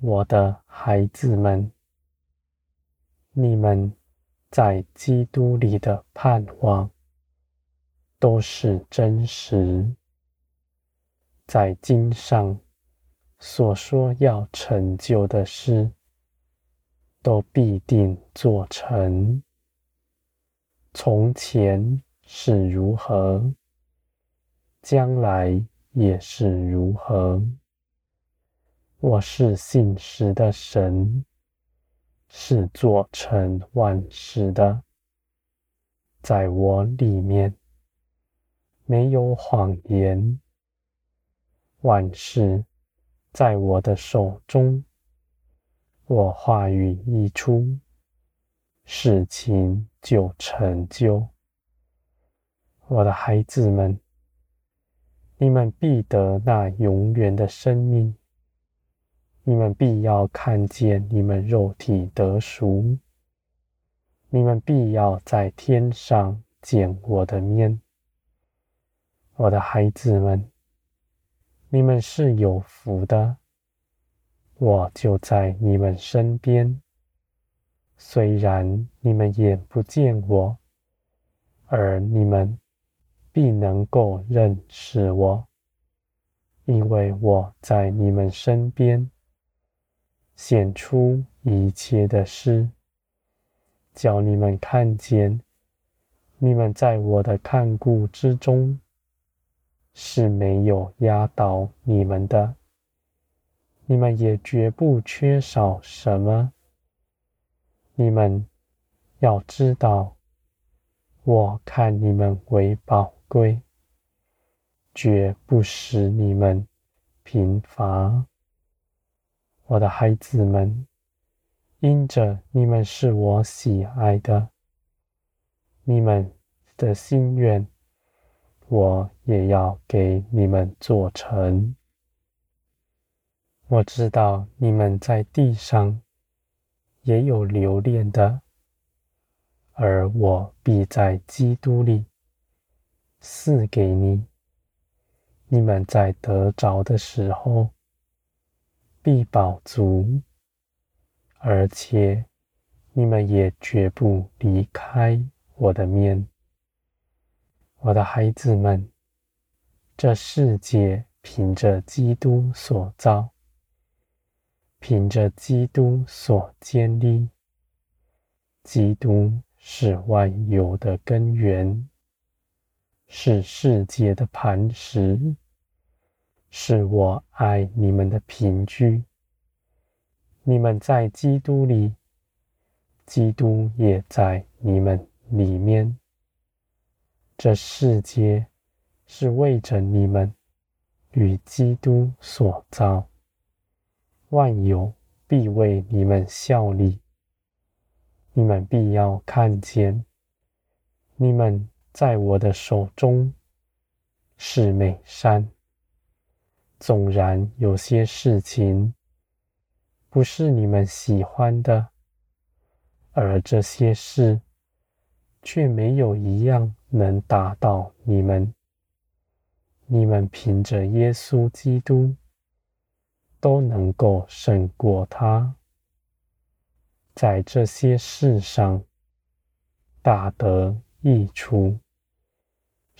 我的孩子们，你们在基督里的盼望都是真实，在经上所说要成就的事，都必定做成。从前是如何，将来也是如何。我是信实的神，是做成万事的。在我里面没有谎言，万事在我的手中。我话语一出，事情就成就。我的孩子们，你们必得那永远的生命。你们必要看见你们肉体得赎，你们必要在天上见我的面。我的孩子们，你们是有福的，我就在你们身边。虽然你们眼不见我，而你们必能够认识我，因为我在你们身边。显出一切的事，叫你们看见，你们在我的看顾之中，是没有压倒你们的，你们也绝不缺少什么。你们要知道，我看你们为宝贵，绝不使你们贫乏。我的孩子们，因着你们是我喜爱的，你们的心愿，我也要给你们做成。我知道你们在地上也有留恋的，而我必在基督里赐给你。你们在得着的时候，必饱足，而且你们也绝不离开我的面。我的孩子们，这世界凭着基督所造，凭着基督所建立。基督是万有的根源，是世界的磐石。是我爱你们的凭据。你们在基督里，基督也在你们里面。这世界是为着你们与基督所造，万有必为你们效力。你们必要看见，你们在我的手中是美善。纵然有些事情不是你们喜欢的，而这些事却没有一样能打倒你们。你们凭着耶稣基督都能够胜过他，在这些事上大得益处。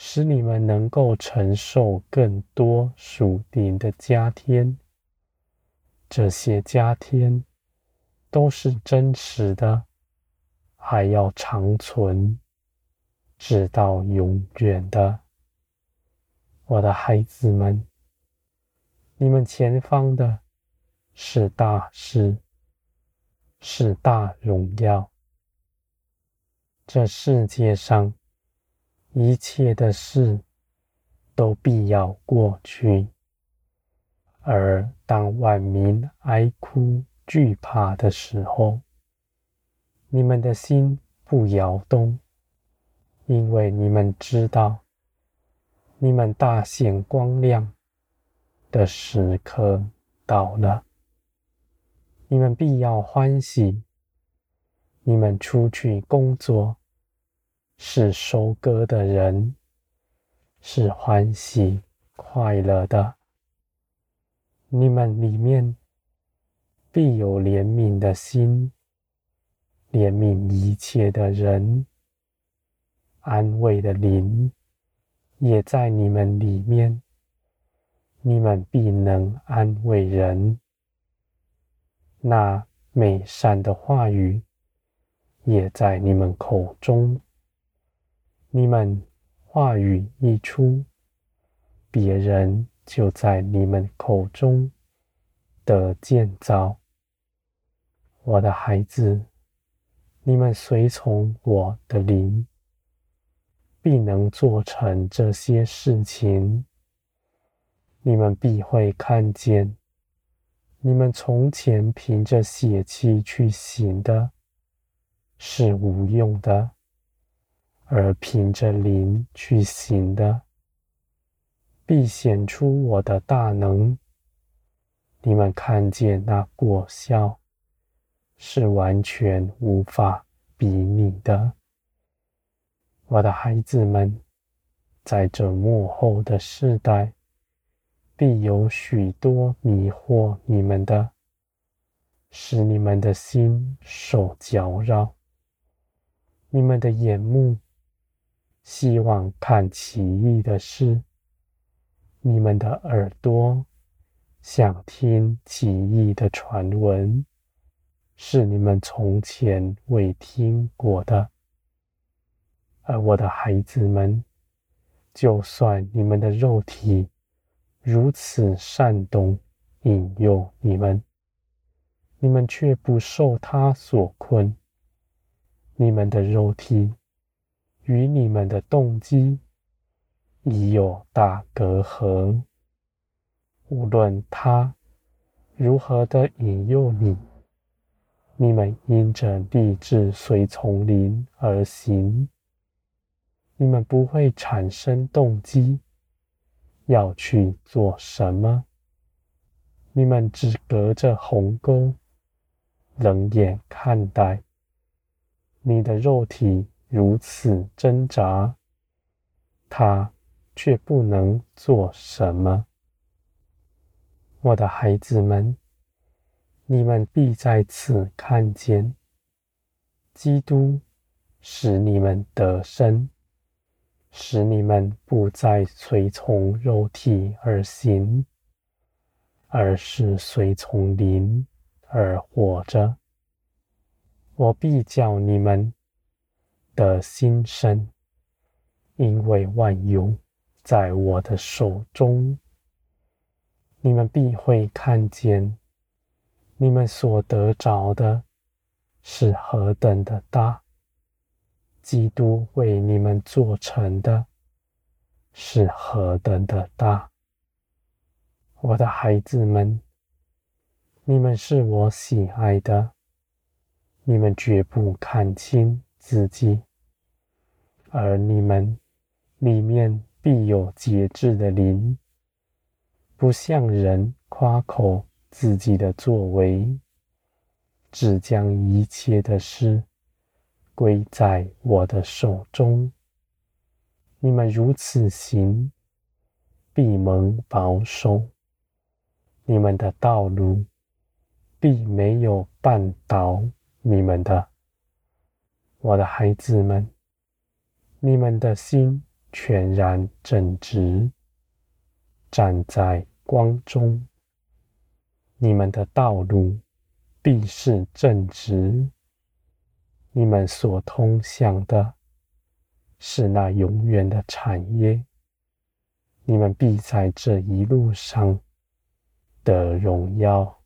使你们能够承受更多属灵的加添，这些加添都是真实的，还要长存，直到永远的。我的孩子们，你们前方的是大事，是大荣耀。这世界上。一切的事都必要过去，而当万民哀哭惧怕的时候，你们的心不摇动，因为你们知道，你们大显光亮的时刻到了。你们必要欢喜，你们出去工作。是收割的人，是欢喜快乐的。你们里面必有怜悯的心，怜悯一切的人，安慰的灵也在你们里面，你们必能安慰人。那美善的话语也在你们口中，你们话语一出，别人就在你们口中得建造。我的孩子，你们随从我的灵，必能做成这些事情。你们必会看见。你们从前凭着血气去行的，是无用的；而凭着灵去行的，必显出我的大能。你们看见那果效，是完全无法比拟的。我的孩子们，在这幕后的世代。必有许多迷惑你们的，使你们的心受搅扰，你们的眼目希望看奇异的事，你们的耳朵想听奇异的传闻，是你们从前未听过的。而我的孩子们，就算你们的肉体，如此善动引诱你们，你们却不受它所困。你们的肉体与你们的动机已有大隔阂。无论它如何的引诱你，你们因着立志随从灵而行，你们不会产生动机。要去做什么？你们只隔着鸿沟，冷眼看待。你的肉体如此挣扎，他却不能做什么。我的孩子们，你们必在此看见，基督使你们得生。使你们不再随从肉体而行，而是随从灵而活着。我必叫你们的心声，因为万有在我的手中。你们必会看见，你们所得着的是何等的大。基督为你们做成的是何等的大，我的孩子们，你们是我喜爱的，你们绝不看轻自己，而你们里面必有节制的灵，不向人夸口自己的作为，只将一切的事。归在我的手中。你们如此行，必蒙保守。你们的道路必没有绊倒你们的。我的孩子们，你们的心全然正直，站在光中。你们的道路必是正直。你们所通向的是那永远的产业，你们必在这一路上得荣耀。